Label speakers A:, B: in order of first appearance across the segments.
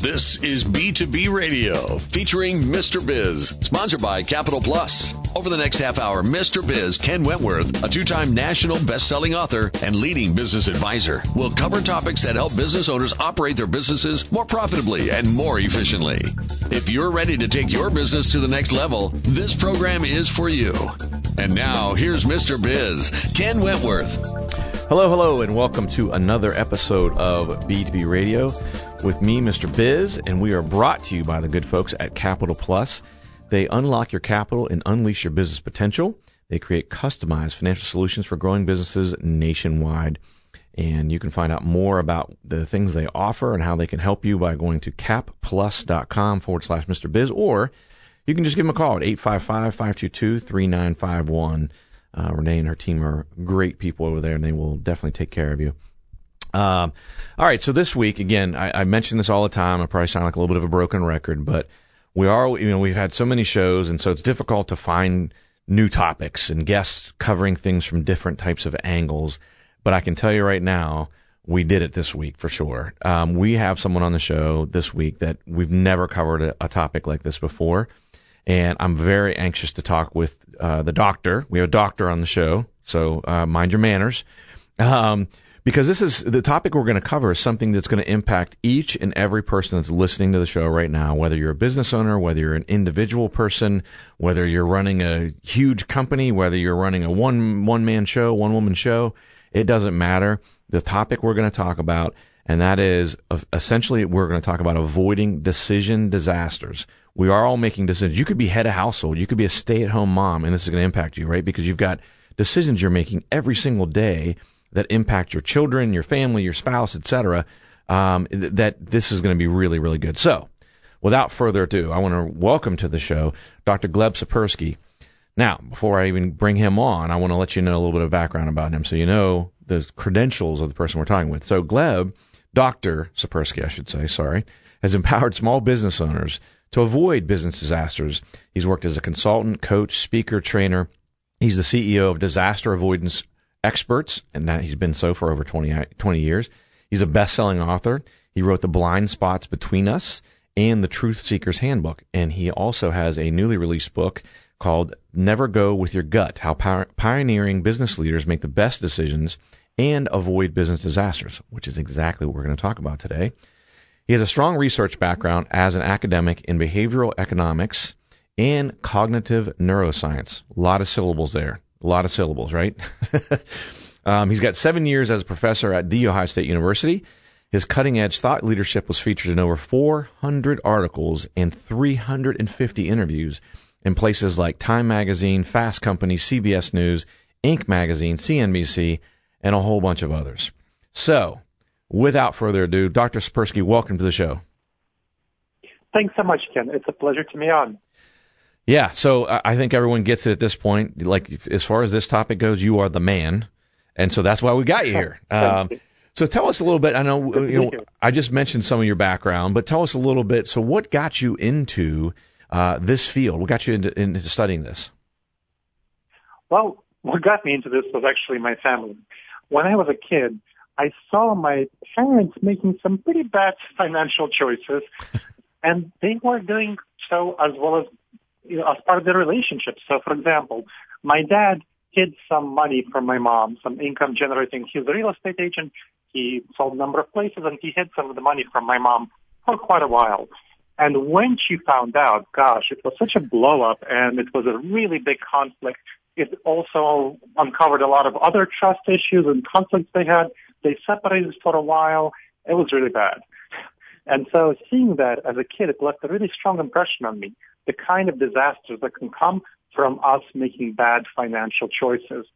A: This is B2B Radio featuring Mr. Biz, sponsored by Capital Plus. Over the next half hour, Mr. Biz, Ken Wentworth, a two time national best selling author and leading business advisor, will cover topics that help business owners operate their businesses more profitably and more efficiently. If you're ready to take your business to the next level, this program is for you. And now, here's Mr. Biz, Ken Wentworth.
B: Hello, hello, and welcome to another episode of B2B Radio with me, Mr. Biz, and we are brought to you by the good folks at Capital Plus. They unlock your capital and unleash your business potential. They create customized financial solutions for growing businesses nationwide. And you can find out more about the things they offer and how they can help you by going to capplus.com forward slash Mr. Biz, or you can just give them a call at 855 522 3951. Uh, Renee and her team are great people over there, and they will definitely take care of you. Um, all right, so this week again, I, I mention this all the time. I probably sound like a little bit of a broken record, but we are, you know, we've had so many shows, and so it's difficult to find new topics and guests covering things from different types of angles. But I can tell you right now, we did it this week for sure. Um, we have someone on the show this week that we've never covered a, a topic like this before, and I'm very anxious to talk with uh, the doctor. We have a doctor on the show, so uh, mind your manners. Um, because this is the topic we're going to cover is something that's going to impact each and every person that's listening to the show right now, whether you're a business owner, whether you're an individual person, whether you're running a huge company, whether you're running a one one man show, one woman show, it doesn't matter. The topic we're going to talk about, and that is uh, essentially we're going to talk about avoiding decision disasters. We are all making decisions. You could be head of household, you could be a stay at home mom, and this is going to impact you, right? Because you've got decisions you're making every single day that impact your children, your family, your spouse, etc. Um, that this is going to be really, really good. So, without further ado, I want to welcome to the show Dr. Gleb Tsipursky. Now, before I even bring him on, I want to let you know a little bit of background about him so you know the credentials of the person we're talking with. So, Gleb, Dr. Tsipursky, I should say, sorry, has empowered small business owners to avoid business disasters. He's worked as a consultant, coach, speaker, trainer. He's the CEO of Disaster Avoidance experts, and that he's been so for over 20, 20 years. He's a best-selling author. He wrote The Blind Spots Between Us and The Truth Seeker's Handbook, and he also has a newly released book called Never Go with Your Gut: How Pioneering Business Leaders Make the Best Decisions and Avoid Business Disasters, which is exactly what we're going to talk about today. He has a strong research background as an academic in behavioral economics and cognitive neuroscience. A lot of syllables there. A lot of syllables, right? um, he's got seven years as a professor at The Ohio State University. His cutting edge thought leadership was featured in over 400 articles and 350 interviews in places like Time Magazine, Fast Company, CBS News, Inc. Magazine, CNBC, and a whole bunch of others. So, without further ado, Dr. Tsipursky, welcome to the show.
C: Thanks so much, Ken. It's a pleasure to be on.
B: Yeah, so I think everyone gets it at this point. Like as far as this topic goes, you are the man, and so that's why we got you here. Um, so tell us a little bit. I know you know I just mentioned some of your background, but tell us a little bit. So what got you into uh, this field? What got you into, into studying this?
C: Well, what got me into this was actually my family. When I was a kid, I saw my parents making some pretty bad financial choices, and they were doing so as well as you know, as part of the relationship. So, for example, my dad hid some money from my mom, some income generating. He's a real estate agent. He sold a number of places and he hid some of the money from my mom for quite a while. And when she found out, gosh, it was such a blow up and it was a really big conflict. It also uncovered a lot of other trust issues and conflicts they had. They separated for a while. It was really bad. And so seeing that as a kid, it left a really strong impression on me the kind of disasters that can come from us making bad financial choices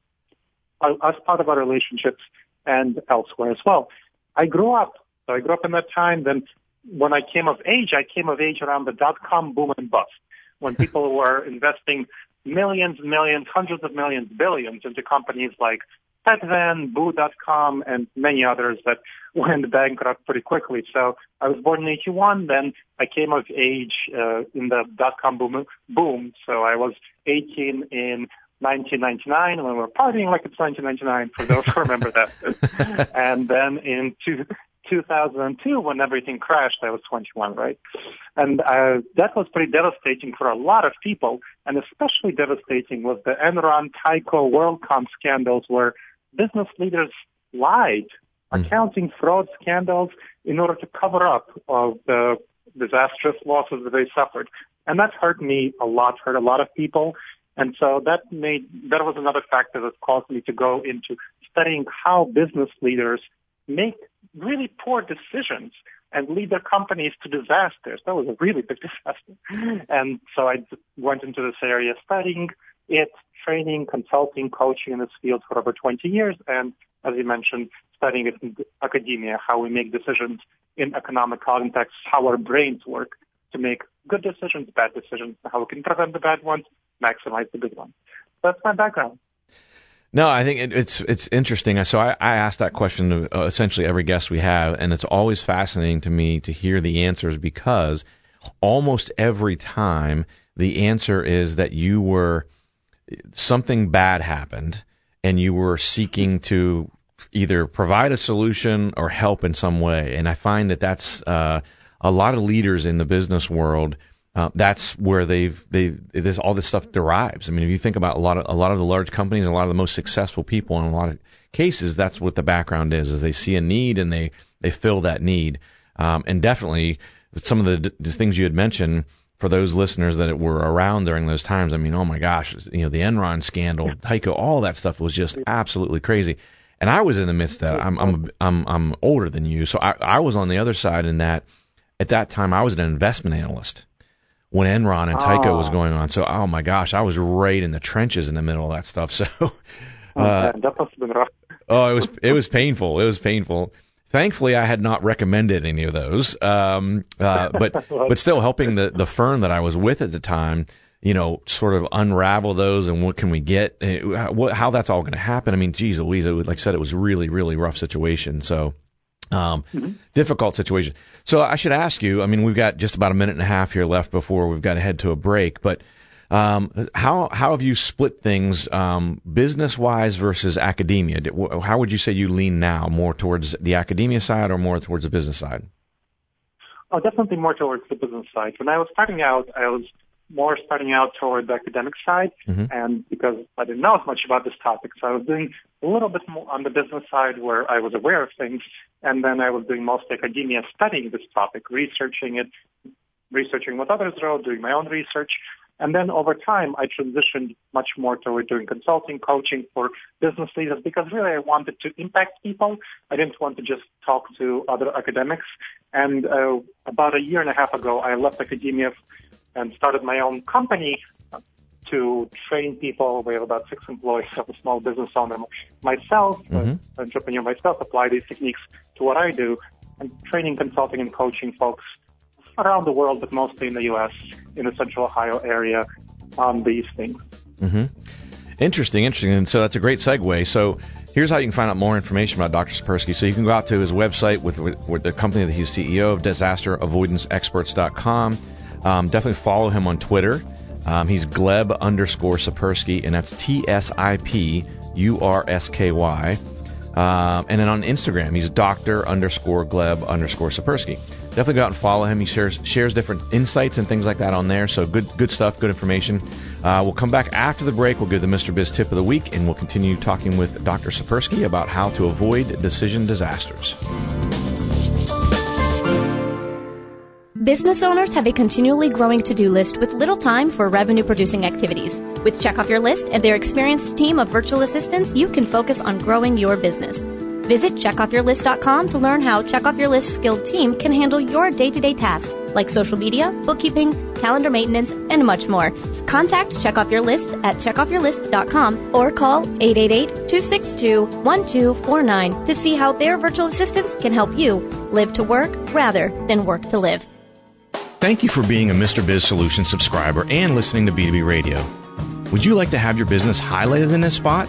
C: uh, as part of our relationships and elsewhere as well. I grew up, so I grew up in that time. Then when I came of age, I came of age around the dot-com boom and bust when people were investing millions, millions, hundreds of millions, billions into companies like Webvan, Boo.com, and many others that went bankrupt pretty quickly. So I was born in 81. Then I came of age uh, in the dot-com boom, boom. So I was 18 in 1999 when we were partying like it's 1999 for those who remember that. and then in two, 2002 when everything crashed. I was 21, right? And uh, that was pretty devastating for a lot of people, and especially devastating was the Enron, Tyco, WorldCom scandals where business leaders lied, mm. accounting fraud scandals in order to cover up of the disastrous losses that they suffered. And that hurt me a lot, hurt a lot of people. And so that made, that was another factor that caused me to go into studying how business leaders make really poor decisions and lead their companies to disasters. That was a really big disaster. And so I went into this area studying it, training, consulting, coaching in this field for over 20 years. And as you mentioned, studying it in academia, how we make decisions in economic contexts, how our brains work to make good decisions, bad decisions, how we can prevent the bad ones, maximize the good ones. That's my background.
B: No, I think it, it's it's interesting. So I, I ask that question to uh, essentially every guest we have, and it's always fascinating to me to hear the answers because almost every time the answer is that you were something bad happened and you were seeking to either provide a solution or help in some way. And I find that that's uh, a lot of leaders in the business world uh, that's where they've they this all this stuff derives. I mean, if you think about a lot of a lot of the large companies, a lot of the most successful people in a lot of cases, that's what the background is: is they see a need and they they fill that need. Um, and definitely, some of the, the things you had mentioned for those listeners that were around during those times. I mean, oh my gosh, you know, the Enron scandal, Tyco, all that stuff was just absolutely crazy. And I was in the midst of that. I'm I'm I'm I'm older than you, so I I was on the other side in that. At that time, I was an investment analyst when Enron and Tyco oh. was going on. So, oh my gosh, I was right in the trenches in the middle of that stuff. So,
C: oh, uh, oh, that must have been rough.
B: oh, it was it was painful. It was painful. Thankfully, I had not recommended any of those. Um, uh, but but still, helping the the firm that I was with at the time, you know, sort of unravel those and what can we get, uh, what, how that's all going to happen. I mean, geez, Louisa, like I said, it was really really rough situation. So. Um, mm-hmm. difficult situation. So I should ask you. I mean, we've got just about a minute and a half here left before we've got to head to a break. But um, how how have you split things um, business wise versus academia? How would you say you lean now, more towards the academia side or more towards the business side?
C: Oh, definitely more towards the business side. When I was starting out, I was more starting out toward the academic side, mm-hmm. and because I didn't know as much about this topic, so I was doing a little bit more on the business side where I was aware of things, and then I was doing mostly academia studying this topic, researching it, researching what others wrote, doing my own research. And then over time, I transitioned much more toward doing consulting, coaching for business leaders because really I wanted to impact people. I didn't want to just talk to other academics. And uh, about a year and a half ago, I left academia and started my own company to train people. We have about six employees. I'm a small business owner myself, mm-hmm. entrepreneur myself, apply these techniques to what I do. I'm training, consulting, and coaching folks around the world, but mostly in the U.S., in the Central Ohio area, on these things.
B: Mm-hmm. Interesting, interesting. And so that's a great segue. So here's how you can find out more information about Dr. Tsipursky. So you can go out to his website with, with, with the company that he's CEO of, disasteravoidanceexperts.com. Um, definitely follow him on Twitter. Um, he's Gleb underscore Tsipursky, and that's T S I P U R S K Y. Um, and then on Instagram, he's Doctor underscore Gleb underscore Tsipursky. Definitely go out and follow him. He shares shares different insights and things like that on there. So good good stuff, good information. Uh, we'll come back after the break. We'll give the Mr. Biz tip of the week, and we'll continue talking with Dr. Tsipursky about how to avoid decision disasters.
D: Business owners have a continually growing to do list with little time for revenue producing activities. With Check Off Your List and their experienced team of virtual assistants, you can focus on growing your business. Visit checkoffyourlist.com to learn how Check Off Your List skilled team can handle your day to day tasks like social media, bookkeeping, calendar maintenance, and much more. Contact Check Off Your List at checkoffyourlist.com or call 888 262 1249 to see how their virtual assistants can help you live to work rather than work to live.
B: Thank you for being a Mr. Biz Solutions subscriber and listening to B2B Radio. Would you like to have your business highlighted in this spot?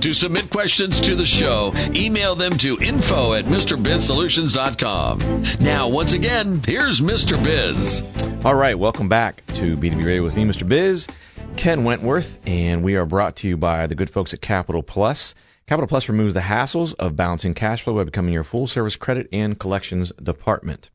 A: To submit questions to the show, email them to info at MrBizSolutions.com. Now, once again, here's Mr. Biz.
B: All right, welcome back to B2B Radio with me, Mr. Biz, Ken Wentworth, and we are brought to you by the good folks at Capital Plus. Capital Plus removes the hassles of balancing cash flow by becoming your full service credit and collections department.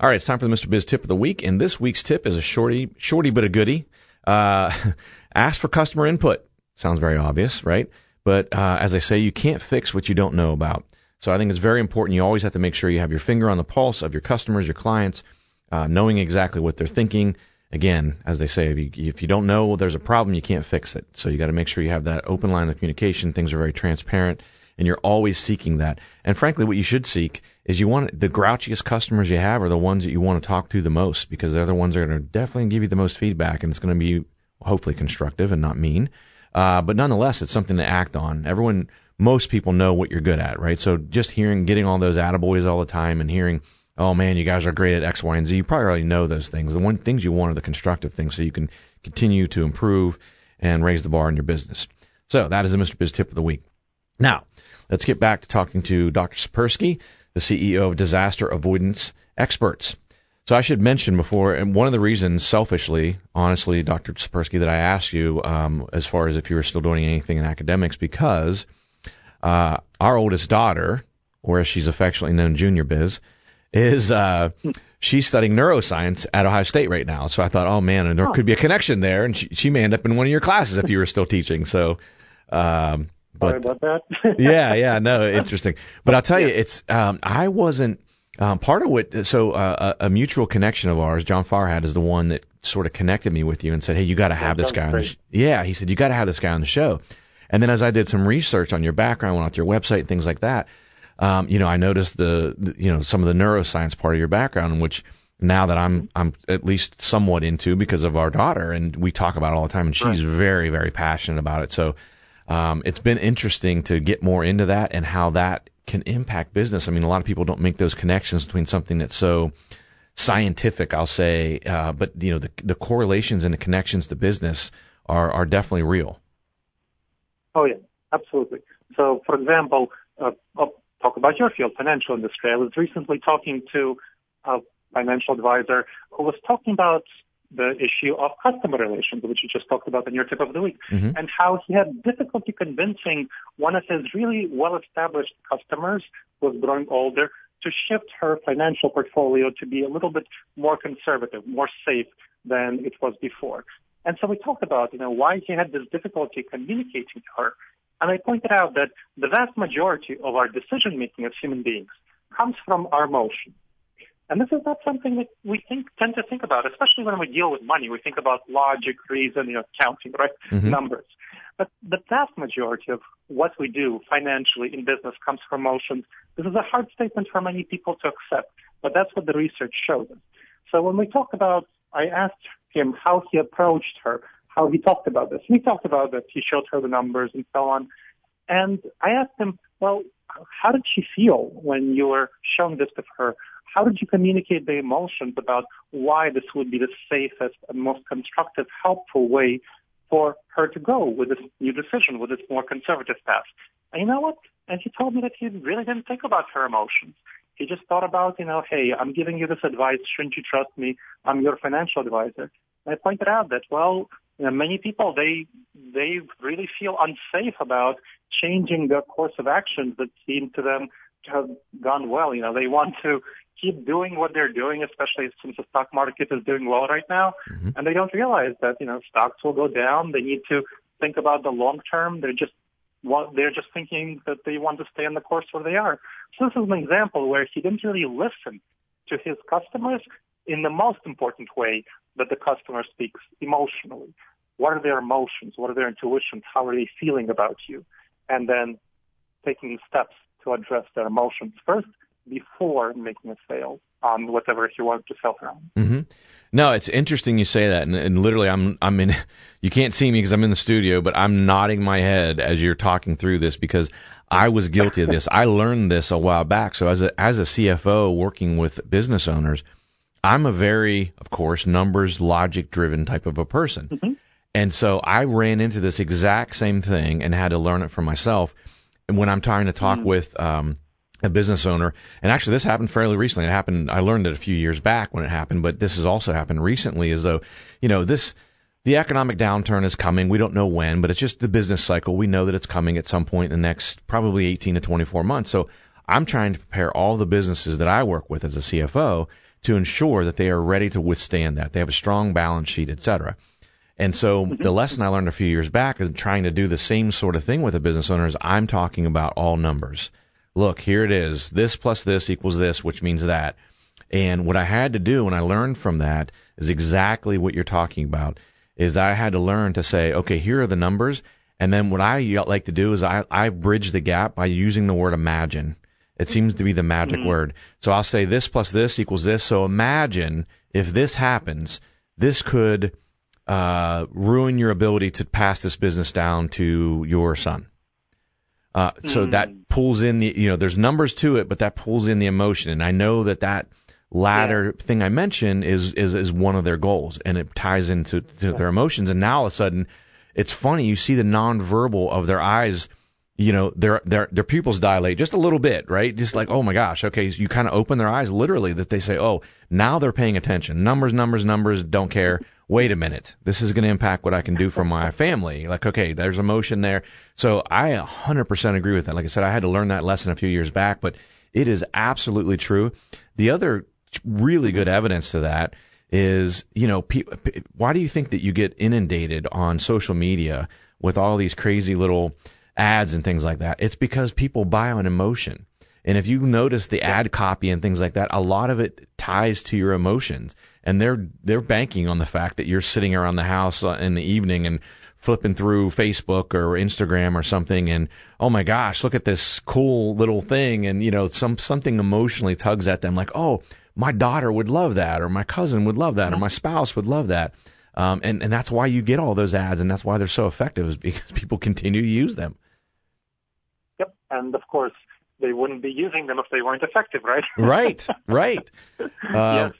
B: All right, it's time for the Mr. Biz tip of the week, and this week's tip is a shorty, shorty but a goodie. Uh, ask for customer input. Sounds very obvious, right? But uh, as I say, you can't fix what you don't know about. So I think it's very important. You always have to make sure you have your finger on the pulse of your customers, your clients, uh, knowing exactly what they're thinking. Again, as they say, if you, if you don't know there's a problem, you can't fix it. So you got to make sure you have that open line of communication. Things are very transparent, and you're always seeking that. And frankly, what you should seek is you want the grouchiest customers you have are the ones that you want to talk to the most because they're the ones that are going to definitely give you the most feedback, and it's going to be hopefully constructive and not mean. Uh, but nonetheless, it's something to act on. Everyone, most people know what you're good at, right? So just hearing, getting all those attaboys all the time and hearing, oh man, you guys are great at X, Y, and Z. You probably already know those things. The one things you want are the constructive things so you can continue to improve and raise the bar in your business. So that is the Mr. Biz tip of the week. Now, let's get back to talking to Dr. Tsipursky, the CEO of Disaster Avoidance Experts. So I should mention before, and one of the reasons, selfishly, honestly, Dr. Tsipursky, that I asked you um, as far as if you were still doing anything in academics, because uh, our oldest daughter, or as she's affectionately known, Junior Biz, is uh, she's studying neuroscience at Ohio State right now. So I thought, oh man, and there could be a connection there, and she, she may end up in one of your classes if you were still teaching. So. Um,
C: but, Sorry about
B: that. yeah, yeah, no, interesting. But I'll tell you, it's um, I wasn't um, part of what, so uh, a, a, mutual connection of ours, John Farhad, is the one that sort of connected me with you and said, "Hey, you got to have this guy." On the sh-. Yeah, he said you got to have this guy on the show. And then as I did some research on your background, went out to your website and things like that, um, you know, I noticed the, the, you know, some of the neuroscience part of your background, which now that I'm, I'm at least somewhat into because of our daughter, and we talk about it all the time, and she's right. very, very passionate about it. So, um, it's been interesting to get more into that and how that can impact business. I mean, a lot of people don't make those connections between something that's so scientific, I'll say, uh, but you know, the, the correlations and the connections to business are, are definitely real.
C: Oh yeah, absolutely. So, for example, uh, I'll talk about your field, financial industry. I was recently talking to a financial advisor who was talking about the issue of customer relations, which you just talked about in your tip of the week, mm-hmm. and how he had difficulty convincing one of his really well-established customers who was growing older to shift her financial portfolio to be a little bit more conservative, more safe than it was before. And so we talked about, you know, why he had this difficulty communicating to her. And I pointed out that the vast majority of our decision making as human beings comes from our emotions. And this is not something that we think tend to think about, especially when we deal with money. We think about logic, reason, you know, counting, right? Mm-hmm. Numbers. But the vast majority of what we do financially in business comes from emotions. This is a hard statement for many people to accept, but that's what the research shows us. So when we talk about, I asked him how he approached her, how he talked about this. We talked about that. He showed her the numbers and so on. And I asked him, well, how did she feel when you were showing this to her? How did you communicate the emotions about why this would be the safest and most constructive, helpful way for her to go with this new decision, with this more conservative path? And you know what? And he told me that he really didn't think about her emotions. He just thought about, you know, hey, I'm giving you this advice. Shouldn't you trust me? I'm your financial advisor. And I pointed out that, well, you know, many people, they, they really feel unsafe about changing the course of actions that seem to them to have gone well. You know, they want to keep doing what they're doing, especially since the stock market is doing well right now. Mm-hmm. And they don't realize that, you know, stocks will go down. They need to think about the long term. They're just they're just thinking that they want to stay on the course where they are. So this is an example where he didn't really listen to his customers in the most important way that the customer speaks emotionally. What are their emotions? What are their intuitions? How are they feeling about you? And then taking steps to address their emotions first before making a sale on whatever he wants to sell from.
B: Mm-hmm. No, it's interesting you say that, and, and, literally, I'm I'm in. You can't see me because I'm in the studio, but I'm nodding my head as you're talking through this because I was guilty of this. I learned this a while back. So as a as a CFO working with business owners, I'm a very, of course, numbers, logic driven type of a person.
C: Mm-hmm.
B: And so I ran into this exact same thing and had to learn it for myself. And when I'm trying to talk
C: Mm-hmm.
B: with um, a business owner, and actually this happened fairly recently. It happened. I learned it a few years back when it happened, but this has also happened recently. As though, you know, this the economic downturn is coming. We don't know when, but it's just the business cycle. We know that it's coming at some point in the next probably 18 to 24 months. So I'm trying to prepare all the businesses that I work with as a CFO to ensure that they are ready to withstand that. They have a strong balance sheet, et cetera. And so mm-hmm. the lesson I learned a few years back is trying to do the same sort of thing with a business owner is I'm talking about all numbers. Look, here it is. This plus this equals this, which means that. And what I had to do when I learned from that is exactly what you're talking about is that I had to learn to say, okay, here are the numbers. And then what I like to do is I, I bridge the gap by using the word imagine. It seems to be the magic word. So I'll say this plus this equals this. So imagine if this happens, this could uh, ruin your ability to pass this business down to your son. Uh, so that pulls in the, you know, there's numbers to it, but that pulls in the emotion. And I know that that latter thing I mentioned is, is, is one of their goals and it ties into to their emotions. And now all of a sudden it's funny. You see the nonverbal of their eyes, you know, their, their, their pupils dilate just a little bit, right? Just like, oh my gosh. Okay. So you kind of open their eyes literally that they say, oh, now they're paying attention. Numbers, numbers, numbers, don't care. Wait a minute. This is going to impact what I can do for my family. Like, okay, there's emotion there. So I 100% agree with that. Like I said, I had to learn that lesson a few years back, but it is absolutely true. The other really good evidence to that is, you know, pe- why do you think that you get inundated on social media with all these crazy little ads and things like that? It's because people buy on emotion. And if you notice the ad copy and things like that, a lot of it ties to your emotions. And they're they're banking on the fact that you're sitting around the house uh, in the evening and flipping through Facebook or Instagram or something and oh my gosh, look at this cool little thing and you know some something emotionally tugs at them like, "Oh, my daughter would love that or my cousin would love that or my spouse would love that." Um, and and that's why you get all those ads and that's why they're so effective is because people continue to use them.
C: And of course, they wouldn't be using them if they weren't effective, right?
B: Right, right. Uh,
C: yes.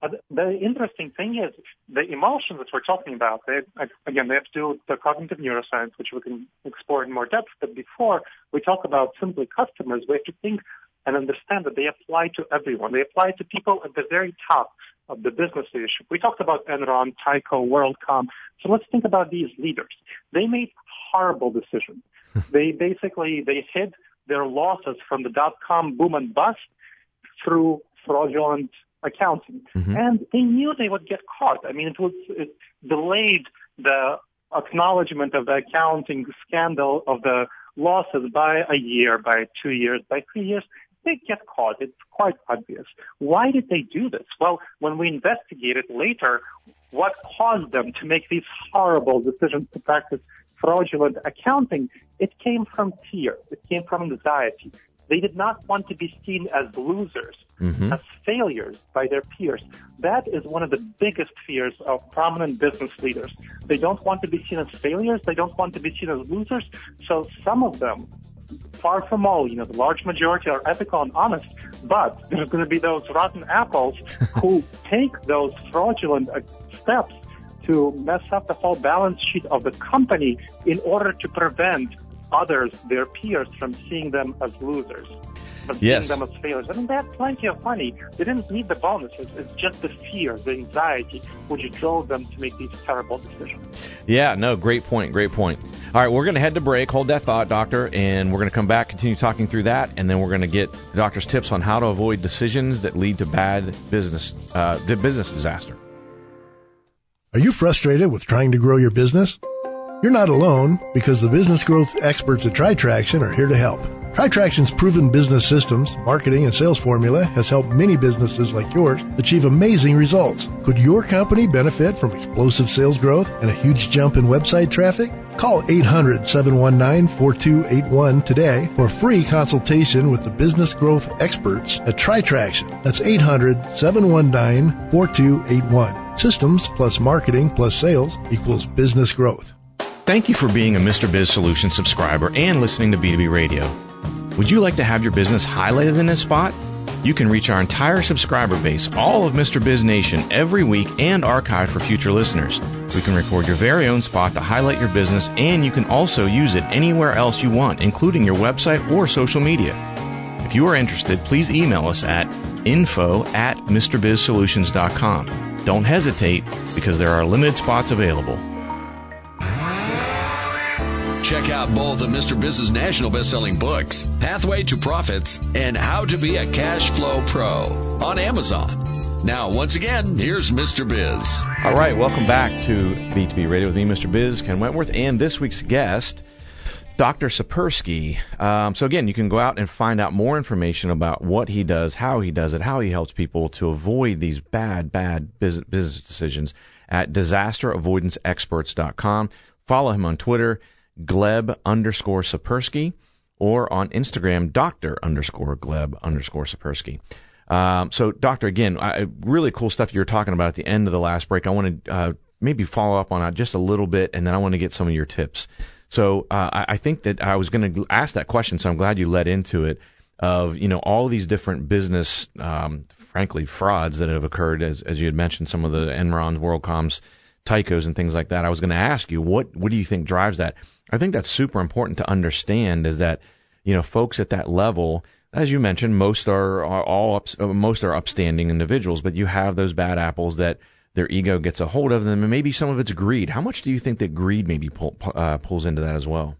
C: But the interesting thing is the emotions that we're talking about. They, again, they have to do with the cognitive neuroscience, which we can explore in more depth. But before we talk about simply customers, we have to think and understand that they apply to everyone. They apply to people at the very top of the business leadership. We talked about Enron, Tyco, WorldCom. So let's think about these leaders. They made horrible decisions. They basically they hid their losses from the dot com boom and bust through fraudulent accounting.
B: Mm-hmm.
C: And they knew they would get caught. I mean, it was it delayed the acknowledgement of the accounting scandal of the losses by a year, by two years, by three years. They get caught. It's quite obvious. Why did they do this? Well, when we investigated later, what caused them to make these horrible decisions to practice fraudulent accounting, it came from fear. It came from anxiety. They did not want to be seen as losers,
B: mm-hmm.
C: as failures by their peers. That is one of the biggest fears of prominent business leaders. They don't want to be seen as failures. They don't want to be seen as losers. So some of them, far from all, you know, the large majority are ethical and honest, but there's going to be those rotten apples who take those fraudulent steps to mess up the whole balance sheet of the company in order to prevent others, their peers, from seeing them as losers, from
B: yes.
C: seeing them as failures. I mean, they had plenty of money. They didn't need the bonuses. It's just the fear, the anxiety, which drove them to make these terrible decisions.
B: Yeah, no, great point, great point. All right, we're going to head to break. Hold that thought, doctor, and we're going to come back, continue talking through that, and then we're going to get the doctor's tips on how to avoid decisions that lead to bad business, uh, business disaster.
E: Are you frustrated with trying to grow your business? You're not alone because the business growth experts at TriTraction are here to help. TriTraction's proven business systems, marketing, and sales formula has helped many businesses like yours achieve amazing results. Could your company benefit from explosive sales growth and a huge jump in website traffic? Call 800-719-4281 today for a free consultation with the business growth experts at TriTraction. That's 800-719-4281. Systems plus marketing plus sales equals business growth.
B: Thank you for being a Mr. Biz Solution subscriber and listening to B2B Radio. Would you like to have your business highlighted in this spot? You can reach our entire subscriber base, all of Mr. Biz Nation, every week and archive for future listeners. We can record your very own spot to highlight your business, and you can also use it anywhere else you want, including your website or social media. If you are interested, please email us at info at MrBizSolutions.com. Don't hesitate because there are limited spots available.
A: Check out both of Mr. Biz's national best-selling books, Pathway to Profits and How to Be a Cash Flow Pro on Amazon. Now, once again, here's Mr. Biz.
B: All right, welcome back to B2B Radio with me, Mr. Biz, Ken Wentworth, and this week's guest, Dr. Tsipursky. Um, so again, you can go out and find out more information about what he does, how he does it, how he helps people to avoid these bad, bad business, business decisions at disasteravoidanceexperts.com. Follow him on Twitter, Gleb underscore Tsipursky, or on Instagram, Dr. underscore Gleb underscore Tsipursky. Um, so, Doctor, again, I, really cool stuff you were talking about at the end of the last break. I want to uh, maybe follow up on that just a little bit, and then I want to get some of your tips. So, uh, I, I, think that I was going to ask that question, so I'm glad you led into it. Of you know all these different business, um, frankly, frauds that have occurred, as as you had mentioned, some of the Enrons, WorldComs, Tycos, and things like that. I was going to ask you what what do you think drives that? I think that's super important to understand is that, you know, folks at that level, as you mentioned, most are, are all up, uh, most are upstanding individuals, but you have those bad apples that their ego gets a hold of them, and maybe some of it's greed. How much do you think that greed maybe pull, uh, pulls into that as well?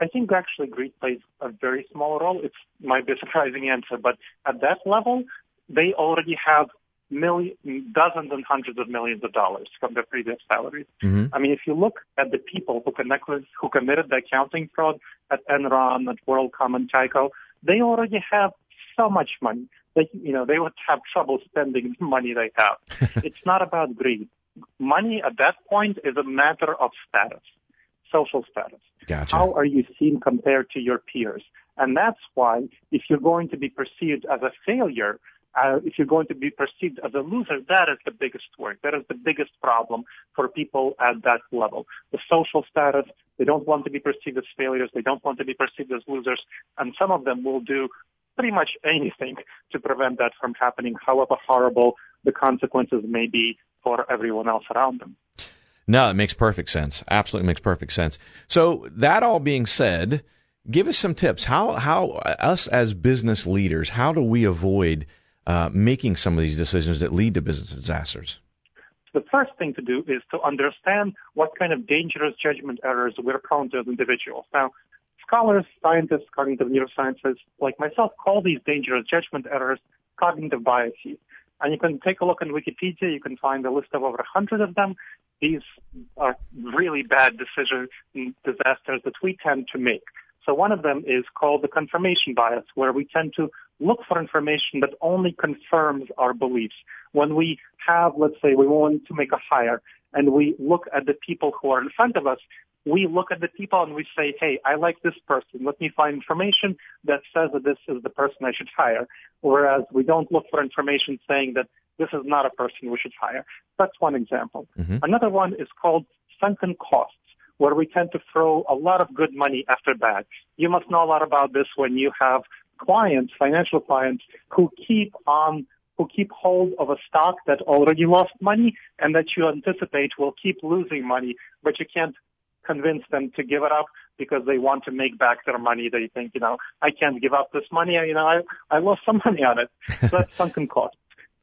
C: I think actually greed plays a very small role. It might be a surprising answer, but at that level, they already have million, dozens and hundreds of millions of dollars from their previous salaries. Mm-hmm. I mean, if you look at the people who, connected, who committed the accounting fraud at Enron, at WorldCom, and Tyco, they already have so much money that, you know, they would have trouble spending the money they have. it's not about greed. Money at that point is a matter of status, social status.
B: Gotcha.
C: How are you seen compared to your peers? And that's why if you're going to be perceived as a failure, uh, if you're going to be perceived as a loser, that is the biggest work. That is the biggest problem for people at that level. The social status, they don't want to be perceived as failures. They don't want to be perceived as losers. And some of them will do pretty much anything to prevent that from happening, however horrible the consequences may be for everyone else around them.
B: No, it makes perfect sense. Absolutely makes perfect sense. So that all being said, give us some tips. How how us as business leaders, how do we avoid uh, making some of these decisions that lead to business disasters?
C: The first thing to do is to understand what kind of dangerous judgment errors we're prone to as individuals. Now, scholars, scientists, cognitive neuroscientists like myself call these dangerous judgment errors cognitive biases. And you can take a look in Wikipedia. You can find a list of over a hundred of them. These are really bad decision disasters that we tend to make. So one of them is called the confirmation bias, where we tend to look for information that only confirms our beliefs. When we have, let's say, we want to make a hire and we look at the people who are in front of us, we look at the people and we say, hey, I like this person. Let me find information that says that this is the person I should hire. Whereas we don't look for information saying that this is not a person we should hire. That's one example. Mm-hmm. Another one is called sunken costs where we tend to throw a lot of good money after bad. You must know a lot about this when you have clients, financial clients, who keep on who keep hold of a stock that already lost money and that you anticipate will keep losing money, but you can't convince them to give it up because they want to make back their money. They think, you know, I can't give up this money. You know, I, I lost some money on it. So that's sunken cost.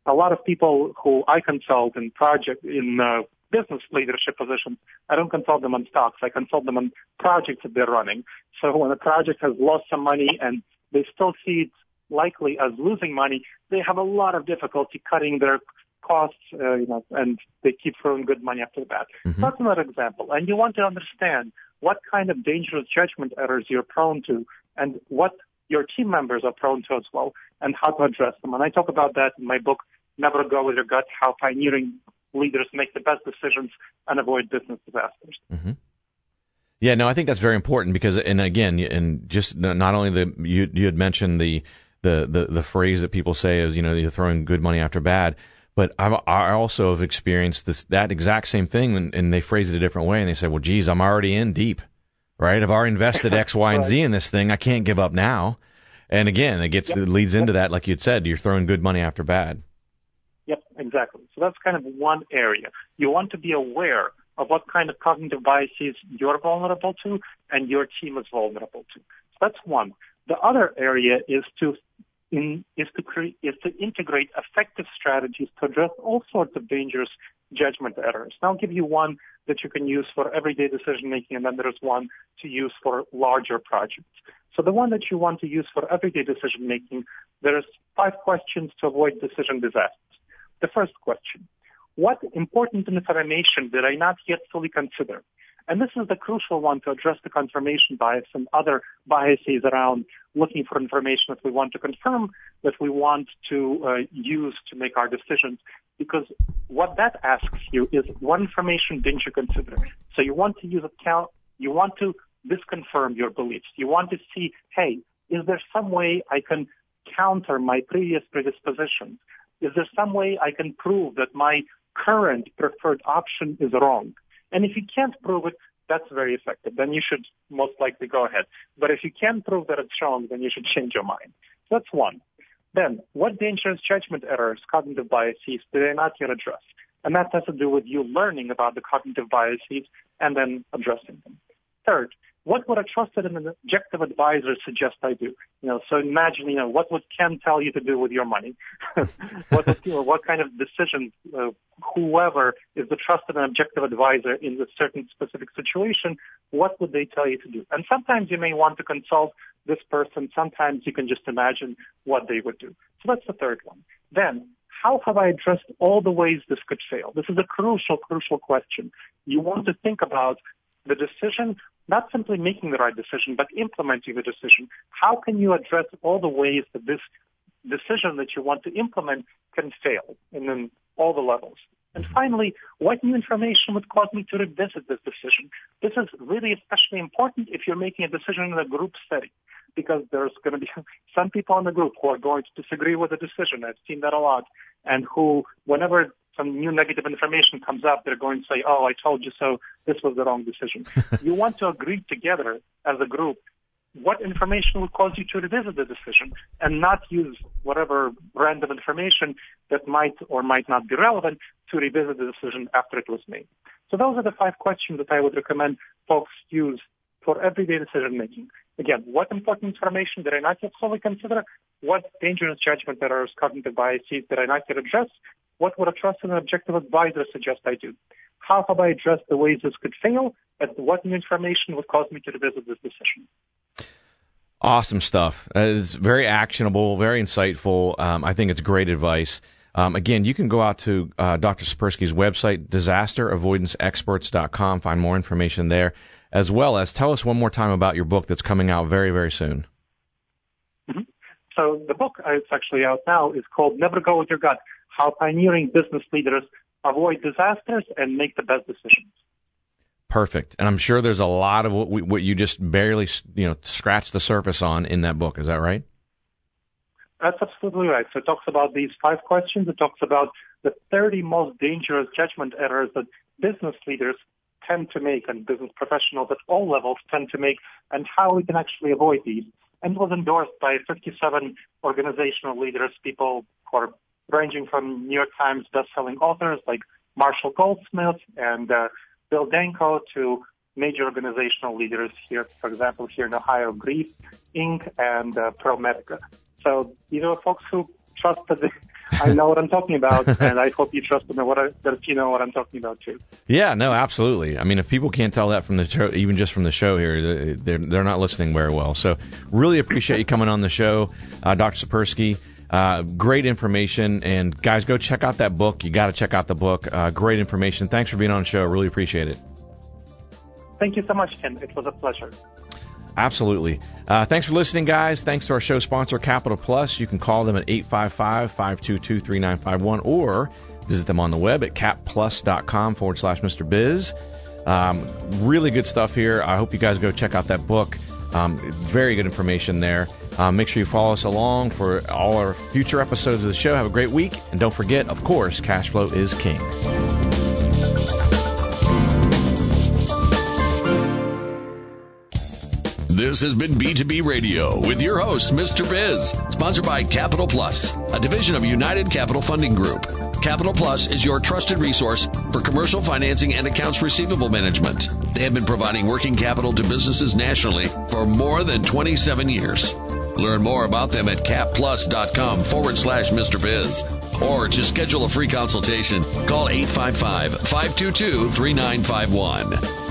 C: A lot of people who I consult in project, in uh, business leadership positions, I don't consult them on stocks. I consult them on projects that they're running. So when a project has lost some money and they still see it likely as losing money, they have a lot of difficulty cutting their costs, uh, you know, and they keep throwing good money after that. Mm-hmm. That's another example. And you want to understand what kind of dangerous judgment errors you're prone to and what your team members are prone to as well and how to address them. And I talk about that in my book, Never Go With Your Gut, How Pioneering Leaders Make the Best Decisions and Avoid Business Disasters.
B: Mm-hmm. Yeah, no, I think that's very important because, and again, and just not only the you you had mentioned the the the, the phrase that people say is you know you're throwing good money after bad, but I've, I also have experienced this that exact same thing, and, and they phrase it a different way, and they say, well, geez, I'm already in deep, right? I've already invested X, Y, and Z in this thing. I can't give up now. And again, it gets
C: Yep.
B: it leads into that, like you'd said, you're throwing good money after bad.
C: Yep, exactly. So that's kind of one area. You want to be aware of what kind of cognitive biases you're vulnerable to and your team is vulnerable to. So that's one. The other area is to in, is to create is to integrate effective strategies to address all sorts of dangerous judgment errors. And I'll give you one that you can use for everyday decision making, and then there's one to use for larger projects. So the one that you want to use for everyday decision making, there's five questions to avoid decision disasters. The first question, what important information did I not yet fully consider? And this is the crucial one to address the confirmation bias and other biases around looking for information that we want to confirm, that we want to uh, use to make our decisions. Because what that asks you is what information didn't you consider? So you want to use a count, you want to disconfirm your beliefs. You want to see, hey, is there some way I can counter my previous predispositions? Is there some way I can prove that my current preferred option is wrong? And if you can't prove it, that's very effective. Then you should most likely go ahead. But if you can prove that it's wrong, then you should change your mind. So that's one. Then, what dangerous judgment errors, cognitive biases, do they not yet address? And that has to do with you learning about the cognitive biases and then addressing them. Third, what would a trusted and objective advisor suggest I do? You know, so imagine, you know, what would Ken tell you to do with your money? what, you know, what kind of decisions, uh, whoever is the trusted and objective advisor in a certain specific situation, what would they tell you to do? And sometimes you may want to consult this person. Sometimes you can just imagine what they would do. So that's the third one. Then, how have I addressed all the ways this could fail? This is a crucial, crucial question. You want to think about the decision, not simply making the right decision, but implementing the decision. How can you address all the ways that this decision that you want to implement can fail and then all the levels? And mm-hmm. finally, what new information would cause me to revisit this decision? This is really especially important if you're making a decision in a group setting, because there's going to be some people in the group who are going to disagree with the decision. I've seen that a lot, and who, whenever some new negative information comes up, they're going to say, oh, I told you so, this was the wrong decision. you want to agree together as a group what information will cause you to revisit the decision and not use whatever random information that might or might not be relevant to revisit the decision after it was made. So those are the five questions that I would recommend folks use for everyday decision making. Again, what important information did I not yet fully consider? What dangerous judgment errors, cognitive biases did I not yet address? What would a trusted and objective advisor suggest I do? How have I addressed the ways this could fail? And what new information would cause me to revisit this decision?
B: Awesome stuff. It's very actionable, very insightful. Um, I think it's great advice. Um, again, you can go out to uh, Dr. Tsipursky's website, disasteravoidanceexperts.com, find more information there, as well as tell us one more time about your book that's coming out very, very soon.
C: Mm-hmm. So the book, uh, it's actually out now, is called Never Go With Your Gut, How Pioneering Business Leaders Avoid Disasters and Make the Best Decisions.
B: Perfect. And I'm sure there's a lot of what, we, what you just barely, you know, scratched the surface on in that book. Is that right?
C: That's absolutely right. So it talks about these five questions. It talks about the 30 most dangerous judgment errors that business leaders tend to make and business professionals at all levels tend to make and how we can actually avoid these. And was endorsed by 57 organizational leaders, people who are ranging from New York Times best-selling authors like Marshall Goldsmith and uh, Bill Danko to major organizational leaders here, for example, here in Ohio, Greif Inc. and uh, ProMedica. So these are folks who trust that I know what I'm talking about, and I hope you trust me what I, that you know what I'm talking about too.
B: Yeah, no, absolutely. I mean, if people can't tell that from the show, even just from the show here, they're they're not listening very well. So, really appreciate you coming on the show, uh, Dr. Tsipursky. Uh, great information, and guys, go check out that book. You got to check out the book. Uh, great information. Thanks for being on the show. Really appreciate it.
C: Thank you so much, Ken. It was a pleasure.
B: Absolutely. Uh, thanks for listening, guys. Thanks to our show sponsor, Capital Plus. You can call them at 855 522 3951 or visit them on the web at capplus.com forward slash Mr. Biz. Um, really good stuff here. I hope you guys go check out that book. Um, very good information there. Um, make sure you follow us along for all our future episodes of the show. Have a great week. And don't forget, of course, cash flow is king.
A: This has been B2B Radio with your host, Mr. Biz, sponsored by Capital Plus, a division of United Capital Funding Group. Capital Plus is your trusted resource for commercial financing and accounts receivable management. They have been providing working capital to businesses nationally for more than 27 years. Learn more about them at capplus.com forward slash Mr. Biz. Or to schedule a free consultation, call 855 522 3951.